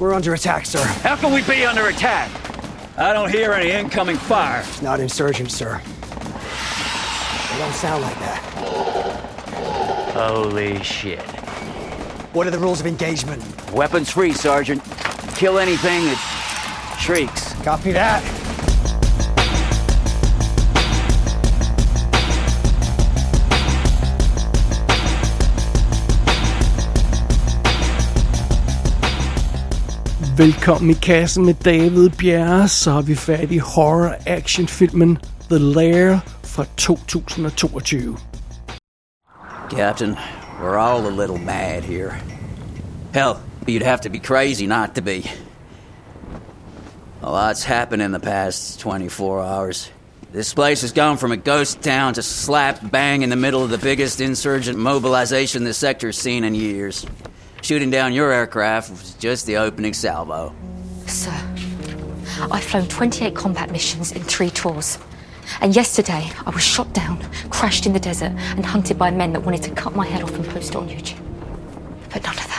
We're under attack, sir. How can we be under attack? I don't hear any incoming fire. It's not insurgents, sir. They don't sound like that. Holy shit. What are the rules of engagement? Weapons free, Sergeant. Kill anything that shrieks. Copy that. Velkommen i kassen med David Bjerre, så har vi fat i horror-action-filmen The Lair fra 2022. Captain, we're all a little mad here. Hell, you'd have to be crazy not to be. A lot's happened in the past 24 hours. This place has gone from a ghost town to slap bang in the middle of the biggest insurgent mobilization the sector's seen in years. Shooting down your aircraft was just the opening salvo. Sir, I've flown 28 combat missions in three tours. And yesterday, I was shot down, crashed in the desert, and hunted by men that wanted to cut my head off and post it on YouTube. But none of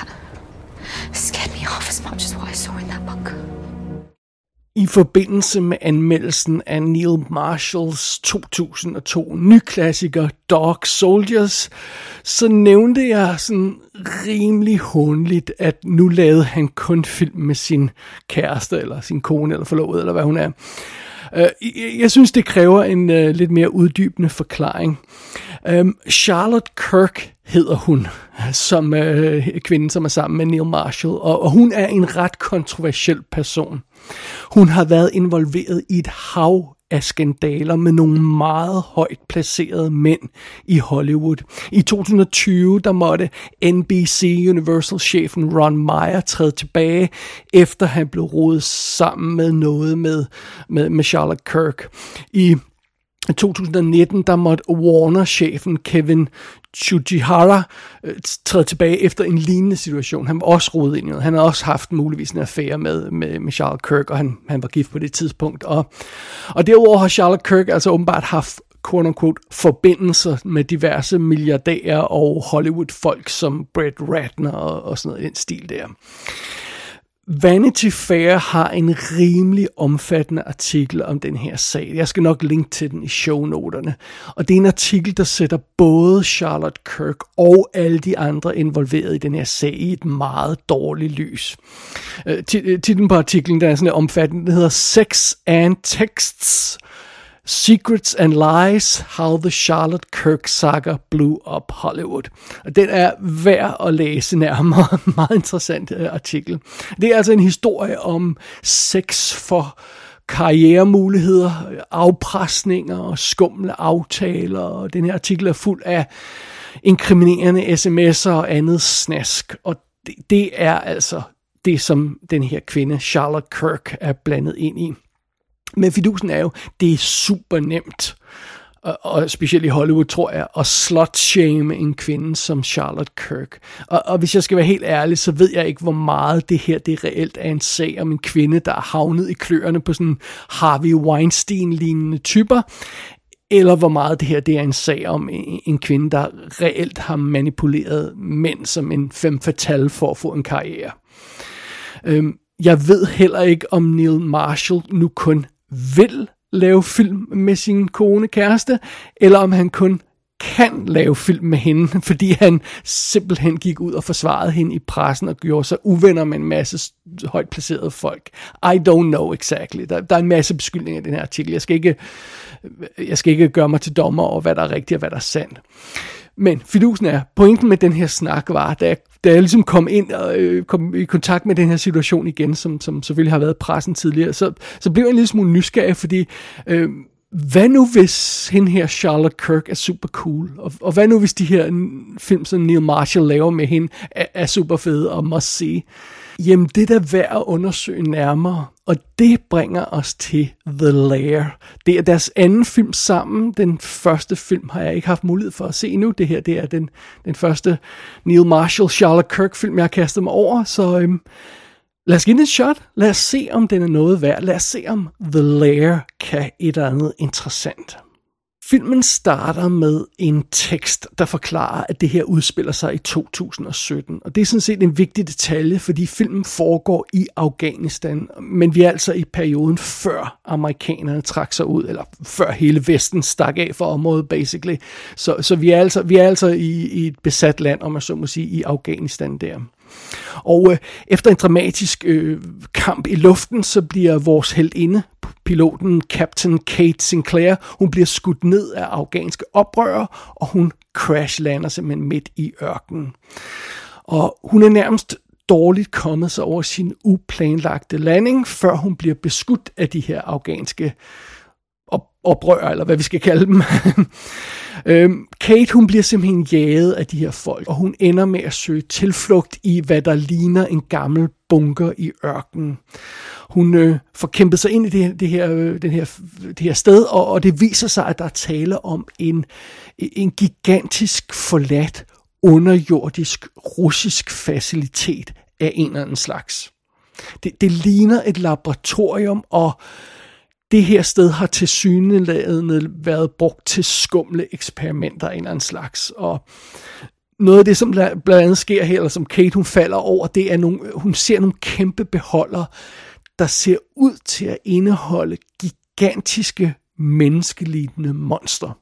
I forbindelse med anmeldelsen af Neil Marshalls 2002 nyklassiker Dog Soldiers, så nævnte jeg sådan rimelig håndligt, at nu lavede han kun film med sin kæreste, eller sin kone, eller forlovet, eller hvad hun er. Øh, jeg synes, det kræver en øh, lidt mere uddybende forklaring. Øhm, Charlotte Kirk hedder hun, som øh, kvinden, som er sammen med Neil Marshall, og, og hun er en ret kontroversiel person. Hun har været involveret i et hav af skandaler med nogle meget højt placerede mænd i Hollywood. I 2020 der måtte NBC Universal-chefen Ron Meyer træde tilbage, efter han blev rodet sammen med noget med, med, med Charlotte Kirk. I 2019 der måtte Warner-chefen Kevin Chujihara øh, træde tilbage efter en lignende situation. Han var også rodet ind i noget. Han har også haft muligvis en affære med, med, med Charlotte Kirk, og han, han var gift på det tidspunkt. Og, og derudover har Charlotte Kirk altså åbenbart haft quote unquote, forbindelser med diverse milliardærer og Hollywood-folk som Brett Ratner og, og sådan noget i den stil der. Vanity Fair har en rimelig omfattende artikel om den her sag. Jeg skal nok linke til den i shownoterne. Og det er en artikel, der sætter både Charlotte Kirk og alle de andre involverede i den her sag i et meget dårligt lys. Øh, titlen på artiklen der er sådan omfattende. Den hedder Sex and Texts Secrets and Lies, How the Charlotte Kirk Saga Blew Up Hollywood. Og den er værd at læse nærmere. Meget interessant øh, artikel. Det er altså en historie om sex for karrieremuligheder, afpresninger og skumle aftaler. Og den her artikel er fuld af inkriminerende sms'er og andet snask. Og det, det er altså det, som den her kvinde, Charlotte Kirk, er blandet ind i. Men fidusen er jo, det er super nemt, og, og specielt i Hollywood, tror jeg, at slot-shame en kvinde som Charlotte Kirk. Og, og hvis jeg skal være helt ærlig, så ved jeg ikke, hvor meget det her det reelt er en sag om en kvinde, der er havnet i kløerne på sådan Harvey Weinstein-lignende typer, eller hvor meget det her det er en sag om en, kvinde, der reelt har manipuleret mænd som en fem fatale for at få en karriere. Øhm, jeg ved heller ikke, om Neil Marshall nu kun vil lave film med sin kone kæreste, eller om han kun kan lave film med hende, fordi han simpelthen gik ud og forsvarede hende i pressen og gjorde sig uvenner med en masse højt placerede folk. I don't know exactly. Der, der er en masse beskyldninger i den her artikel. Jeg skal ikke, øh, jeg skal ikke gøre mig til dommer over, hvad der er rigtigt og hvad der er sandt. Men fidusen er, pointen med den her snak var, da jeg, da jeg ligesom kom ind og øh, kom i kontakt med den her situation igen, som, som selvfølgelig har været pressen tidligere, så, så blev jeg en lille smule nysgerrig, fordi øh, hvad nu hvis hende her Charlotte Kirk er super cool? Og, og hvad nu hvis de her film, som Neil Marshall laver med hende, er, er super fede og must see? Jamen, det er da værd at undersøge nærmere, og det bringer os til The Lair. Det er deres anden film sammen. Den første film har jeg ikke haft mulighed for at se endnu. Det her det er den, den første Neil Marshall, Charlotte Kirk film, jeg har kastet mig over. Så øhm, lad os give den et shot. Lad os se, om den er noget værd. Lad os se, om The Lair kan et eller andet interessant. Filmen starter med en tekst, der forklarer, at det her udspiller sig i 2017. Og det er sådan set en vigtig detalje, fordi filmen foregår i Afghanistan, men vi er altså i perioden før amerikanerne trak sig ud, eller før hele Vesten stak af for området, basically. Så, så vi er altså, vi er altså i, i et besat land, om man så må sige, i Afghanistan der. Og øh, efter en dramatisk øh, kamp i luften, så bliver vores heldinde, piloten Captain Kate Sinclair, hun bliver skudt ned af afghanske oprørere, og hun crashlander simpelthen midt i ørkenen. Og hun er nærmest dårligt kommet sig over sin uplanlagte landing, før hun bliver beskudt af de her afghanske oprør, eller hvad vi skal kalde dem. øhm, Kate, hun bliver simpelthen jaget af de her folk, og hun ender med at søge tilflugt i, hvad der ligner en gammel bunker i ørkenen. Hun øh, får kæmpet sig ind i det, det, her, øh, den her, det her sted, og, og det viser sig, at der er tale om en, en gigantisk forladt underjordisk russisk facilitet af en eller anden slags. Det, det ligner et laboratorium, og det her sted har til syneladende været brugt til skumle eksperimenter af en eller anden slags. Og noget af det, som blandt andet sker her, eller som Kate hun falder over, det er nogle, hun ser nogle kæmpe beholder, der ser ud til at indeholde gigantiske menneskelignende monster.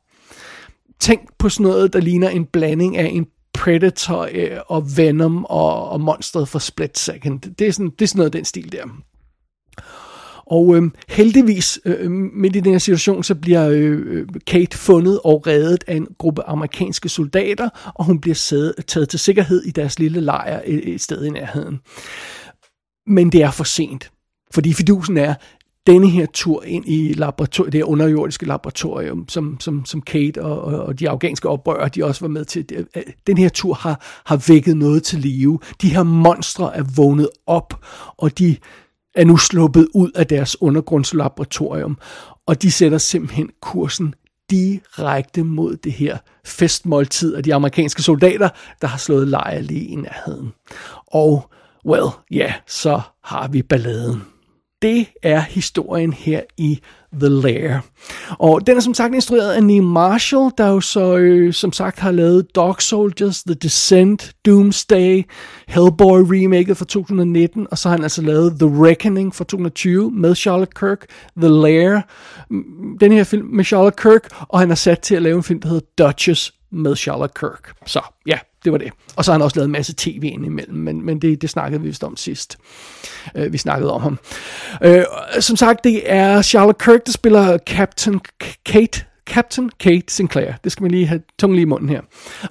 Tænk på sådan noget, der ligner en blanding af en Predator øh, og Venom og, og monstret fra Split Second. Det er, sådan, det er sådan noget af den stil der. Og øhm, øh, heldigvis, øh, midt i den her situation, så bliver øh, øh, Kate fundet og reddet af en gruppe amerikanske soldater, og hun bliver sæde, taget til sikkerhed i deres lille lejr et, et sted i nærheden. Men det er for sent, fordi fidusen er, denne her tur ind i laboratoriet, det her underjordiske laboratorium, som, som, som Kate og, og, og de afghanske oprørere, de også var med til, øh, den her tur har, har vækket noget til live. De her monstre er vågnet op, og de er nu sluppet ud af deres undergrundslaboratorium, og de sætter simpelthen kursen direkte mod det her festmåltid af de amerikanske soldater, der har slået lejr lige i nærheden. Og, well, ja, yeah, så har vi balladen. Det er historien her i The Lair. Og den er som sagt instrueret af Neil Marshall, der jo så øh, som sagt har lavet Dog Soldiers, The Descent, Doomsday, Hellboy remaket fra 2019, og så har han altså lavet The Reckoning fra 2020 med Charlotte Kirk, The Lair, den her film med Charlotte Kirk, og han er sat til at lave en film, der hedder Duchess med Charlotte Kirk. Så ja, det var det. Og så har han også lavet en masse tv indimellem, men, men det, det snakkede vi vist om sidst. Øh, vi snakkede om ham. Øh, som sagt, det er Charlotte Kirk, der spiller Captain Kate Captain Kate Sinclair. Det skal man lige have tungen lige i munden her.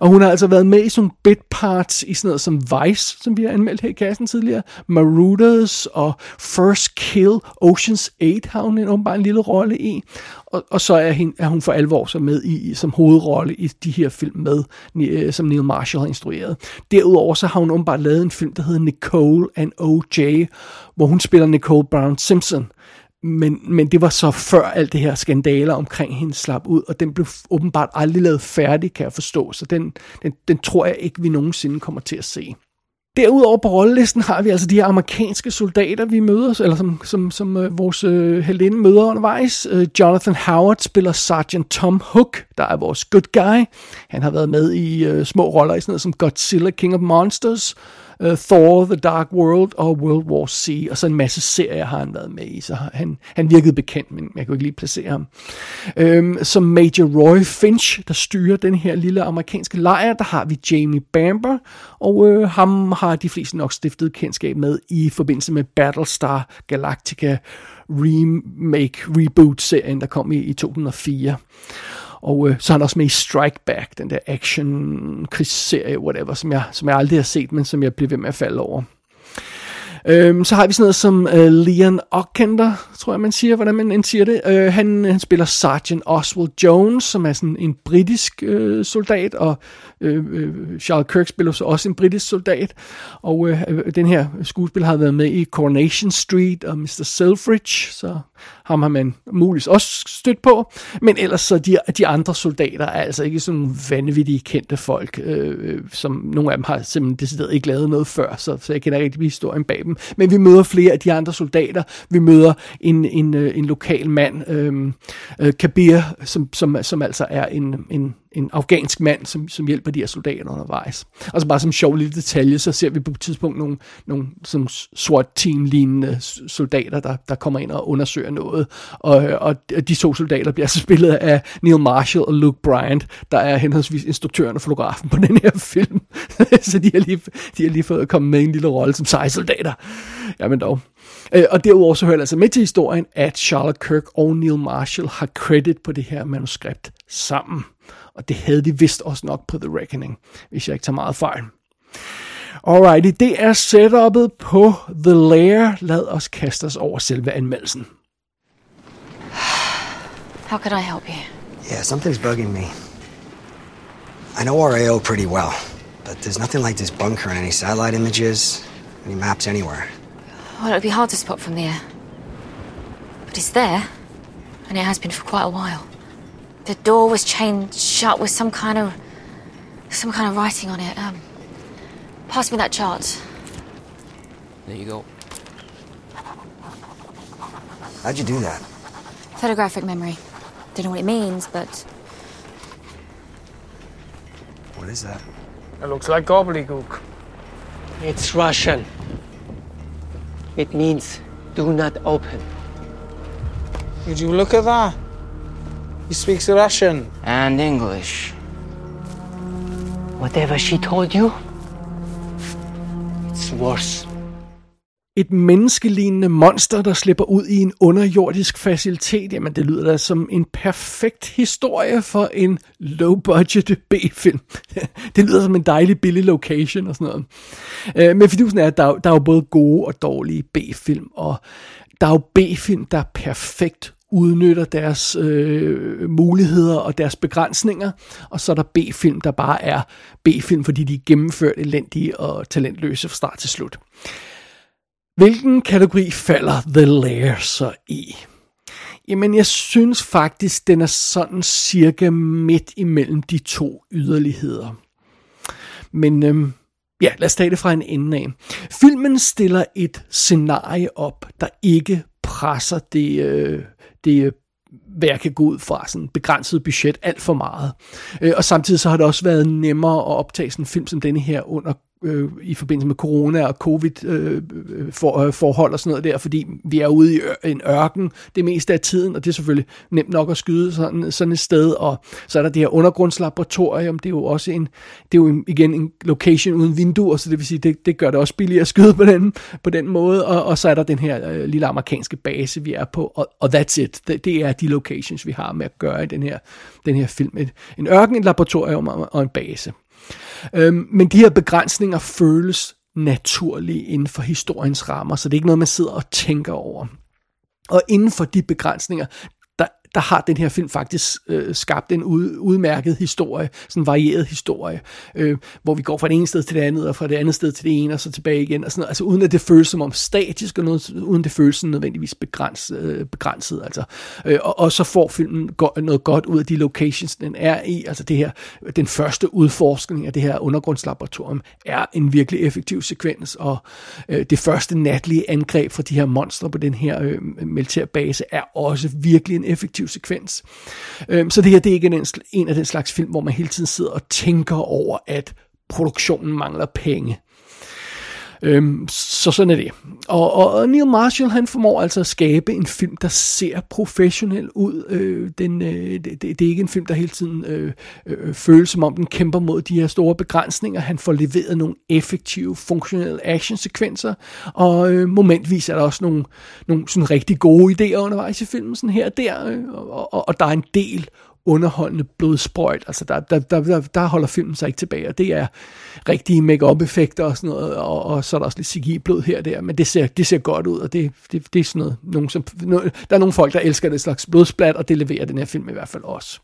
Og hun har altså været med i sådan bit parts i sådan noget som Vice, som vi har anmeldt her i kassen tidligere. Marauders og First Kill, Oceans 8 har hun en, åbenbart en lille rolle i. Og, og så er, hende, er hun for alvor så med i, som hovedrolle i de her film med, øh, som Neil Marshall har instrueret. Derudover så har hun åbenbart lavet en film, der hedder Nicole and O.J., hvor hun spiller Nicole Brown Simpson men, men det var så før alt det her skandaler omkring hende slap ud, og den blev åbenbart aldrig lavet færdig, kan jeg forstå, så den, den, den tror jeg ikke, vi nogensinde kommer til at se. Derudover på rollelisten har vi altså de her amerikanske soldater, vi møder, eller som, som, som øh, vores øh, helinde møder undervejs. Øh, Jonathan Howard spiller Sergeant Tom Hook, der er vores good guy. Han har været med i øh, små roller i sådan noget som Godzilla, King of Monsters, uh, Thor, The Dark World og World War C, og så en masse serier har han været med i, så han, han virkede bekendt, men jeg kunne ikke lige placere ham. Um, som Major Roy Finch, der styrer den her lille amerikanske lejr, der har vi Jamie Bamber, og uh, ham har de fleste nok stiftet kendskab med i forbindelse med Battlestar Galactica remake, reboot-serien, der kom i, i 2004. Og øh, så er han også med i Strike Back, den der action krigsserie, whatever, som jeg, som jeg aldrig har set, men som jeg bliver ved med at falde over. Øhm, så har vi sådan noget som øh, Leon Ockender, tror jeg man siger, hvordan man siger det. Øh, han, han spiller Sergeant Oswald Jones, som er sådan en britisk øh, soldat, og øh, øh, Charles Kirk spiller så også en britisk soldat. Og øh, øh den her skuespiller har været med i Coronation Street og Mr. Selfridge, så ham har man muligvis også stødt på. Men ellers så de, de andre soldater er altså ikke sådan vanvittige kendte folk, øh, øh som nogle af dem har simpelthen decideret ikke lavet noget før, så, så jeg kender ikke rigtig historien bag dem men vi møder flere af de andre soldater. Vi møder en, en, øh, en lokal mand, øhm, øh, Kabir, som, som, som altså er en, en, en afghansk mand, som, som hjælper de her soldater undervejs. Og så bare som sjov lille detalje, så ser vi på et tidspunkt nogle, nogle som sort team lignende soldater, der, der kommer ind og undersøger noget. Og, og de to soldater bliver så spillet af Neil Marshall og Luke Bryant, der er henholdsvis instruktøren og fotografen på den her film. så de har lige, de har lige fået at komme med en lille rolle som sejsoldater. Jamen dog. Øh, og derudover så hører jeg altså med til historien, at Charlotte Kirk og Neil Marshall har credit på det her manuskript sammen. Og det havde de vist også nok på The Reckoning, hvis jeg ikke tager meget fejl. Alrighty, det er setupet på The Lair. Lad os kaste os over selve anmeldelsen. How could I help you? Yeah, something's bugging me. I know RAO pretty well, but there's nothing like this bunker and any satellite images, any maps anywhere. Well, it would be hard to spot from the air. But it's there, and it has been for quite a while. The door was chained shut with some kind of some kind of writing on it. Um, pass me that chart. There you go. How'd you do that? Photographic memory. Don't know what it means, but What is that? It looks like gobbledygook. It's Russian. It means do not open. Did you look at that? He speaks Russian. And English. Whatever she told you, it's worse. Et menneskelignende monster, der slipper ud i en underjordisk facilitet, jamen det lyder da som en perfekt historie for en low-budget B-film. det lyder som en dejlig billig location og sådan noget. Øh, men fidusen er, at der, der er jo både gode og dårlige B-film, og der er jo B-film, der perfekt udnytter deres øh, muligheder og deres begrænsninger, og så er der B-film, der bare er B-film, fordi de er gennemført elendige og talentløse fra start til slut. Hvilken kategori falder The Lair så i? Jamen, jeg synes faktisk, den er sådan cirka midt imellem de to yderligheder. Men øhm, ja, lad os tage det fra en ende af. Filmen stiller et scenarie op, der ikke presser det, øh, det øh, hvad jeg kan gå ud fra, sådan begrænset budget alt for meget. Øh, og samtidig så har det også været nemmere at optage sådan en film som denne her under øh, i forbindelse med corona og covid øh, øh, for, øh, forhold og sådan noget der, fordi vi er ude i en ørken det meste af tiden, og det er selvfølgelig nemt nok at skyde sådan, sådan et sted, og så er der det her undergrundslaboratorium, det er jo også en, det er jo igen en location uden vinduer, så det vil sige, det, det gør det også billigere at skyde på den, på den måde, og, og så er der den her øh, lille amerikanske base, vi er på, og, og that's it, det, det er de locations, vi har med at gøre i den her, den her film. Et, en ørken, et laboratorium og, og en base. Øhm, men de her begrænsninger føles naturlige inden for historiens rammer, så det er ikke noget, man sidder og tænker over. Og inden for de begrænsninger, der har den her film faktisk øh, skabt en ud, udmærket historie, sådan en varieret historie, øh, hvor vi går fra det ene sted til det andet, og fra det andet sted til det ene, og så tilbage igen, og sådan noget. altså uden at det føles som om statisk, og noget, uden det føles som nødvendigvis begrænset, øh, begrænset altså. Øh, og, og så får filmen go- noget godt ud af de locations, den er i, altså det her, den første udforskning af det her undergrundslaboratorium, er en virkelig effektiv sekvens, og øh, det første natlige angreb fra de her monstre på den her øh, militærbase, er også virkelig en effektiv effektiv sekvens. Øhm, så det her det er ikke en, en af den slags film, hvor man hele tiden sidder og tænker over, at produktionen mangler penge. Øhm, så sådan er det. Og, og Neil Marshall, han formår altså at skabe en film, der ser professionel ud. Øh, den, øh, det, det er ikke en film, der hele tiden øh, øh, føles som om, den kæmper mod de her store begrænsninger. Han får leveret nogle effektive, funktionelle actionsekvenser, og øh, momentvis er der også nogle, nogle sådan rigtig gode idéer undervejs i filmen, sådan her og der, øh, og, og, og der er en del underholdende blodsprøjt. Altså der, der, der, der, der holder filmen sig ikke tilbage, og det er rigtige make effekter og sådan noget, og, og så er der også lidt CGI-blod her og der, men det ser, det ser godt ud, og det, det, det er sådan noget, nogen, som, der er nogle folk, der elsker det slags blodsplat, og det leverer den her film i hvert fald også.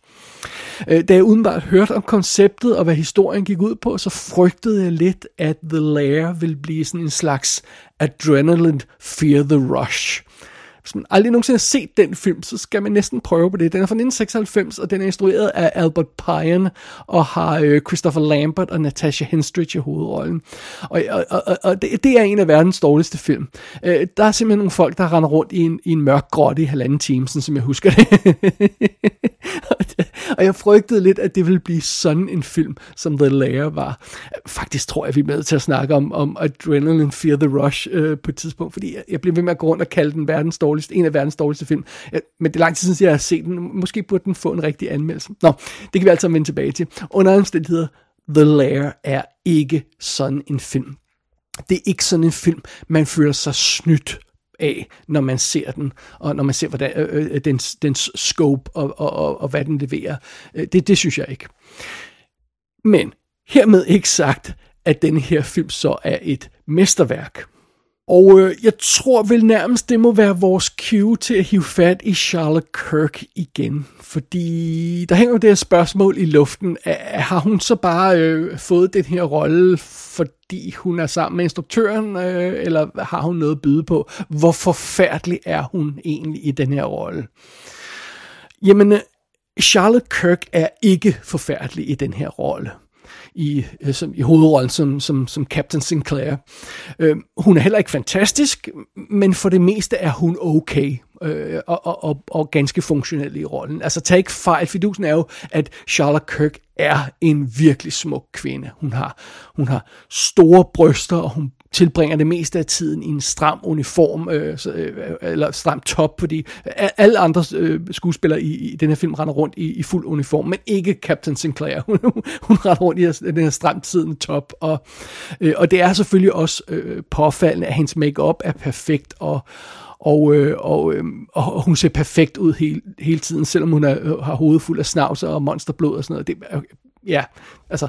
Øh, da jeg udenbart hørte om konceptet og hvad historien gik ud på, så frygtede jeg lidt, at The Lair ville blive sådan en slags adrenaline fear the rush hvis man aldrig nogensinde har set den film, så skal man næsten prøve på det. Den er fra 1996, og den er instrueret af Albert Pine, og har øh, Christopher Lambert og Natasha Henstridge i hovedrollen. Og, og, og, og det, det er en af verdens dårligste film. Øh, der er simpelthen nogle folk, der render rundt i en, i en mørk grotte i halvanden time, sådan som jeg husker det. og jeg frygtede lidt, at det ville blive sådan en film, som The Lair var. Faktisk tror jeg, vi er med til at snakke om, om Adrenaline Fear the Rush øh, på et tidspunkt, fordi jeg, jeg blev ved med at gå rundt og kalde den verdens dårligste, en af verdens dårligste film. Øh, men det er lang tid siden, jeg har set den. Måske burde den få en rigtig anmeldelse. Nå, det kan vi altså vende tilbage til. Under omstændigheder, The Lair er ikke sådan en film. Det er ikke sådan en film, man føler sig snydt af, når man ser den, og når man ser hvordan, øh, øh, øh dens, dens scope og, og, og, og hvad den leverer. Øh, det, det synes jeg ikke. Men hermed ikke sagt, at den her film så er et mesterværk. Og øh, jeg tror vel nærmest, det må være vores cue til at hive fat i Charlotte Kirk igen. Fordi der hænger jo det her spørgsmål i luften. Har hun så bare øh, fået den her rolle, fordi hun er sammen med instruktøren, øh, eller har hun noget at byde på? Hvor forfærdelig er hun egentlig i den her rolle? Jamen, øh, Charlotte Kirk er ikke forfærdelig i den her rolle i, øh, som, i hovedrollen som, som, som Captain Sinclair. Øh, hun er heller ikke fantastisk, men for det meste er hun okay øh, og, og, og, og ganske funktionel i rollen. Altså tag ikke fejl, fidusen er jo, at Charlotte Kirk er en virkelig smuk kvinde. Hun har, hun har store bryster, og hun tilbringer det meste af tiden i en stram uniform, øh, så, øh, eller stram top, fordi alle andre øh, skuespillere i, i den her film render rundt i, i fuld uniform, men ikke Captain Sinclair. Hun, hun render rundt i den her stramt siddende top, og, øh, og det er selvfølgelig også øh, påfaldende, at hendes makeup er perfekt, og, og, øh, og, øh, og hun ser perfekt ud hele, hele tiden, selvom hun er, øh, har hovedet fuld af snavs og monsterblod og sådan noget. Det, ja, altså,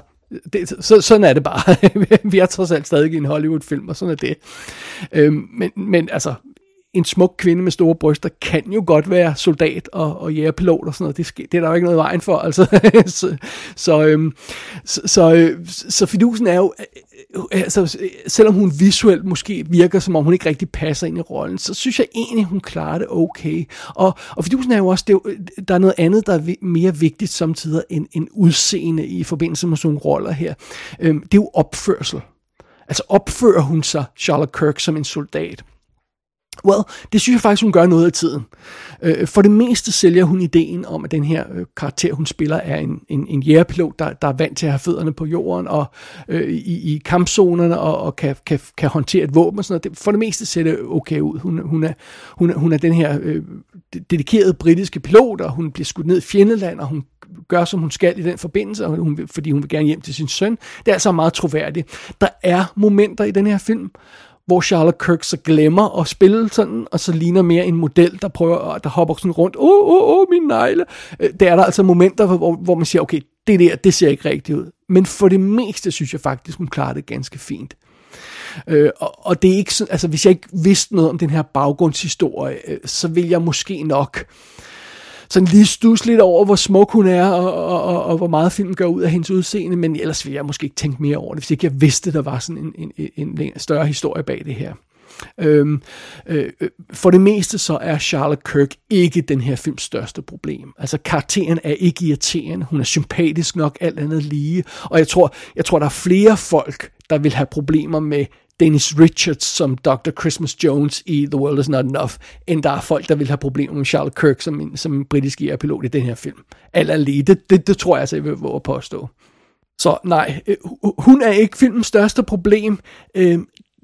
det, så, sådan er det bare. vi er trods alt stadig i en Hollywood-film, og sådan er det. Øhm, men, men altså, en smuk kvinde med store bryster kan jo godt være soldat og, og jægerpilot og sådan noget. Det, det er der jo ikke noget vejen for. Altså. så, så, øhm, så, så, øh, så fidusen er jo, øh, øh, altså, selvom hun visuelt måske virker, som om hun ikke rigtig passer ind i rollen, så synes jeg egentlig, hun klarer det okay. Og, og fidusen er jo også, det øh, der er noget andet, der er mere vigtigt samtidig end, end udseende i forbindelse med sådan nogle roller her. Øhm, det er jo opførsel. Altså opfører hun sig, Charlotte Kirk, som en soldat? Well, det synes jeg faktisk, hun gør noget af tiden. Øh, for det meste sælger hun ideen om, at den her øh, karakter, hun spiller, er en, en, en jægerpilot, der, der er vant til at have fødderne på jorden og øh, i, i kampzonerne og, og kan, kan, kan håndtere et våben og sådan noget. For det meste ser det okay ud. Hun, hun, er, hun, er, hun er den her øh, dedikerede britiske pilot, og hun bliver skudt ned i fjendeland, og hun gør, som hun skal i den forbindelse, og hun, fordi hun vil gerne hjem til sin søn. Det er altså meget troværdigt. Der er momenter i den her film, hvor Charlotte Kirk så glemmer at spille sådan, og så ligner mere en model, der prøver, der hopper sådan rundt, åh, åh, åh, min negle. Øh, der er der altså momenter, hvor, hvor man siger, okay, det der, det ser ikke rigtigt ud. Men for det meste synes jeg faktisk, hun klarer det ganske fint. Øh, og, og det er ikke sådan, altså hvis jeg ikke vidste noget om den her baggrundshistorie, øh, så vil jeg måske nok øh, sådan lige stus lidt over, hvor smuk hun er, og, og, og, og hvor meget film gør ud af hendes udseende, men ellers ville jeg måske ikke tænke mere over det, hvis ikke jeg vidste, der var sådan en, en, en, en større historie bag det her. Øhm, øh, for det meste så er Charlotte Kirk ikke den her films største problem. Altså karakteren er ikke irriterende, hun er sympatisk nok alt andet lige, og jeg tror, jeg tror der er flere folk, der vil have problemer med Dennis Richards som Dr. Christmas Jones i The World Is Not Enough, end der er folk, der vil have problemer med Charles Kirk som en, som en britisk pilot i den her film. Alt lige. Det, det, det tror jeg altså, jeg vil våge at påstå. Så nej, øh, hun er ikke filmens største problem. Øh,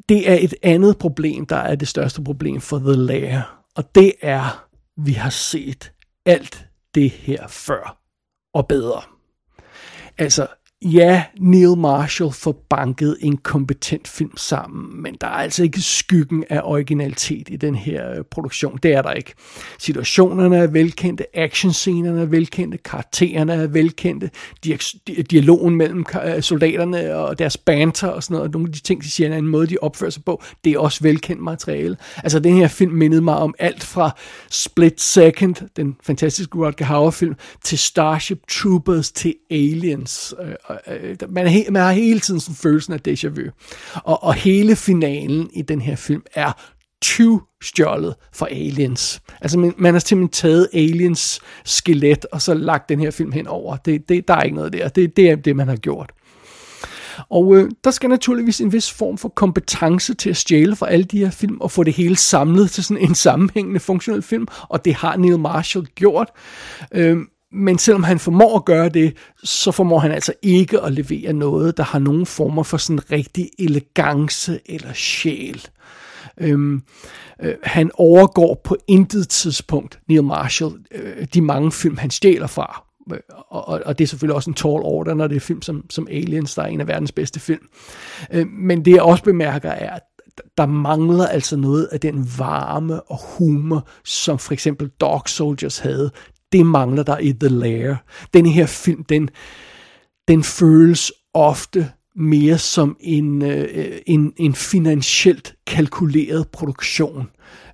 det er et andet problem, der er det største problem for The Lair. Og det er, vi har set alt det her før og bedre. Altså, ja, Neil Marshall får banket en kompetent film sammen, men der er altså ikke skyggen af originalitet i den her øh, produktion. Det er der ikke. Situationerne er velkendte, actionscenerne er velkendte, karaktererne er velkendte, dialogen mellem øh, soldaterne og deres banter og sådan noget, nogle af de ting, de siger, en måde, de opfører sig på, det er også velkendt materiale. Altså, den her film mindede mig om alt fra Split Second, den fantastiske Rutger Hauer-film, til Starship Troopers, til Aliens. Øh, Øh, øh, man, he, man har hele tiden sådan følelsen af déjà vu. Og, og hele finalen i den her film er tyvstjålet fra Aliens. Altså, man, man har simpelthen taget Aliens skelet, og så lagt den her film hen over. Det, det, der er ikke noget der. Det, det er det, man har gjort. Og øh, der skal naturligvis en vis form for kompetence til at stjæle fra alle de her film, og få det hele samlet til sådan en sammenhængende funktionel film, og det har Neil Marshall gjort. Øh, men selvom han formår at gøre det, så formår han altså ikke at levere noget, der har nogen former for sådan rigtig elegance eller sjæl. Øhm, øh, han overgår på intet tidspunkt Neil Marshall øh, de mange film, han stjæler fra. Øh, og, og, og det er selvfølgelig også en tall order, når det er film som, som Aliens, der er en af verdens bedste film. Øh, men det jeg også bemærker er, at der mangler altså noget af den varme og humor, som for eksempel Dog Soldiers havde. Det mangler der i The Lair. Den her film, den, den føles ofte mere som en, øh, en, en finansielt kalkuleret produktion,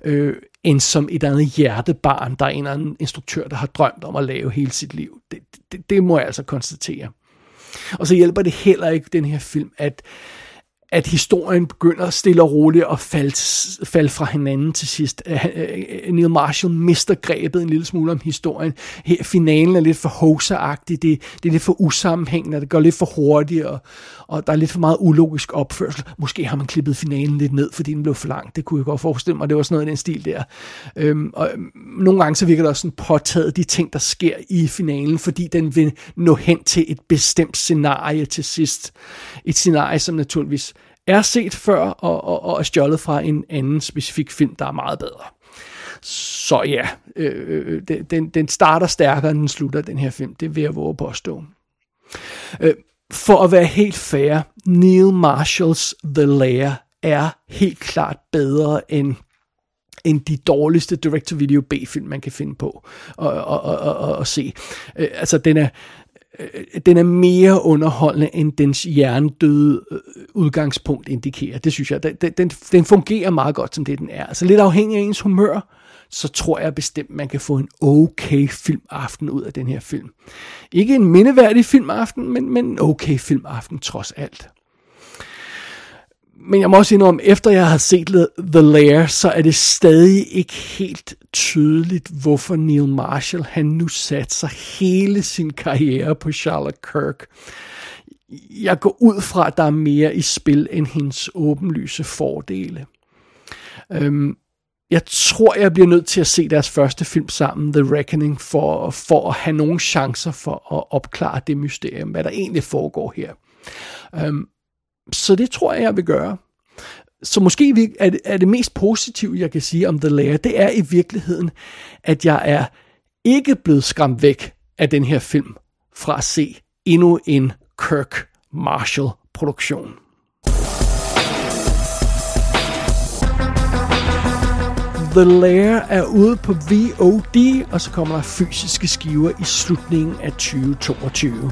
øh, end som et andet hjertebarn, der er en eller anden instruktør, der har drømt om at lave hele sit liv. Det, det, det må jeg altså konstatere. Og så hjælper det heller ikke den her film, at at historien begynder stille og roligt at falde, falde fra hinanden til sidst. Øh, øh, Neil Marshall mister grebet en lille smule om historien. Her, finalen er lidt for hoseragtig, det, det er lidt for usammenhængende, det går lidt for hurtigt, og, og der er lidt for meget ulogisk opførsel. Måske har man klippet finalen lidt ned, fordi den blev for lang. Det kunne jeg godt forestille mig, det var sådan noget i den stil der. Øhm, og øhm, nogle gange så virker det også sådan påtaget de ting, der sker i finalen, fordi den vil nå hen til et bestemt scenarie til sidst. Et scenarie, som naturligvis er set før og, og, og er stjålet fra en anden specifik film, der er meget bedre. Så ja, øh, øh den, den starter stærkere, end den slutter, den her film. Det vil jeg våge påstå. Øh, for at være helt fair, Neil Marshalls The Lair er helt klart bedre end end de dårligste direct-to-video B-film, man kan finde på og, og, og, og, og se. Øh, altså, den er, Øh, den er mere underholdende, end dens hjernedøde øh, udgangspunkt indikerer. Det synes jeg, den, den, den fungerer meget godt, som det den er. Så lidt afhængig af ens humør, så tror jeg bestemt, man kan få en okay filmaften ud af den her film. Ikke en mindeværdig filmaften, men, men en okay filmaften trods alt. Men jeg må også indrømme, efter jeg har set The Lair, så er det stadig ikke helt tydeligt, hvorfor Neil Marshall han nu satser hele sin karriere på Charlotte Kirk. Jeg går ud fra, at der er mere i spil end hendes åbenlyse fordele. Øhm, jeg tror, jeg bliver nødt til at se deres første film sammen, The Reckoning, for, for at have nogle chancer for at opklare det mysterium, hvad der egentlig foregår her. Øhm, så det tror jeg, jeg vil gøre. Så måske er det, er det mest positive, jeg kan sige om The Lair, det er i virkeligheden, at jeg er ikke blevet skræmt væk af den her film fra at se endnu en Kirk Marshall produktion. The Lair er ude på VOD, og så kommer der fysiske skiver i slutningen af 2022.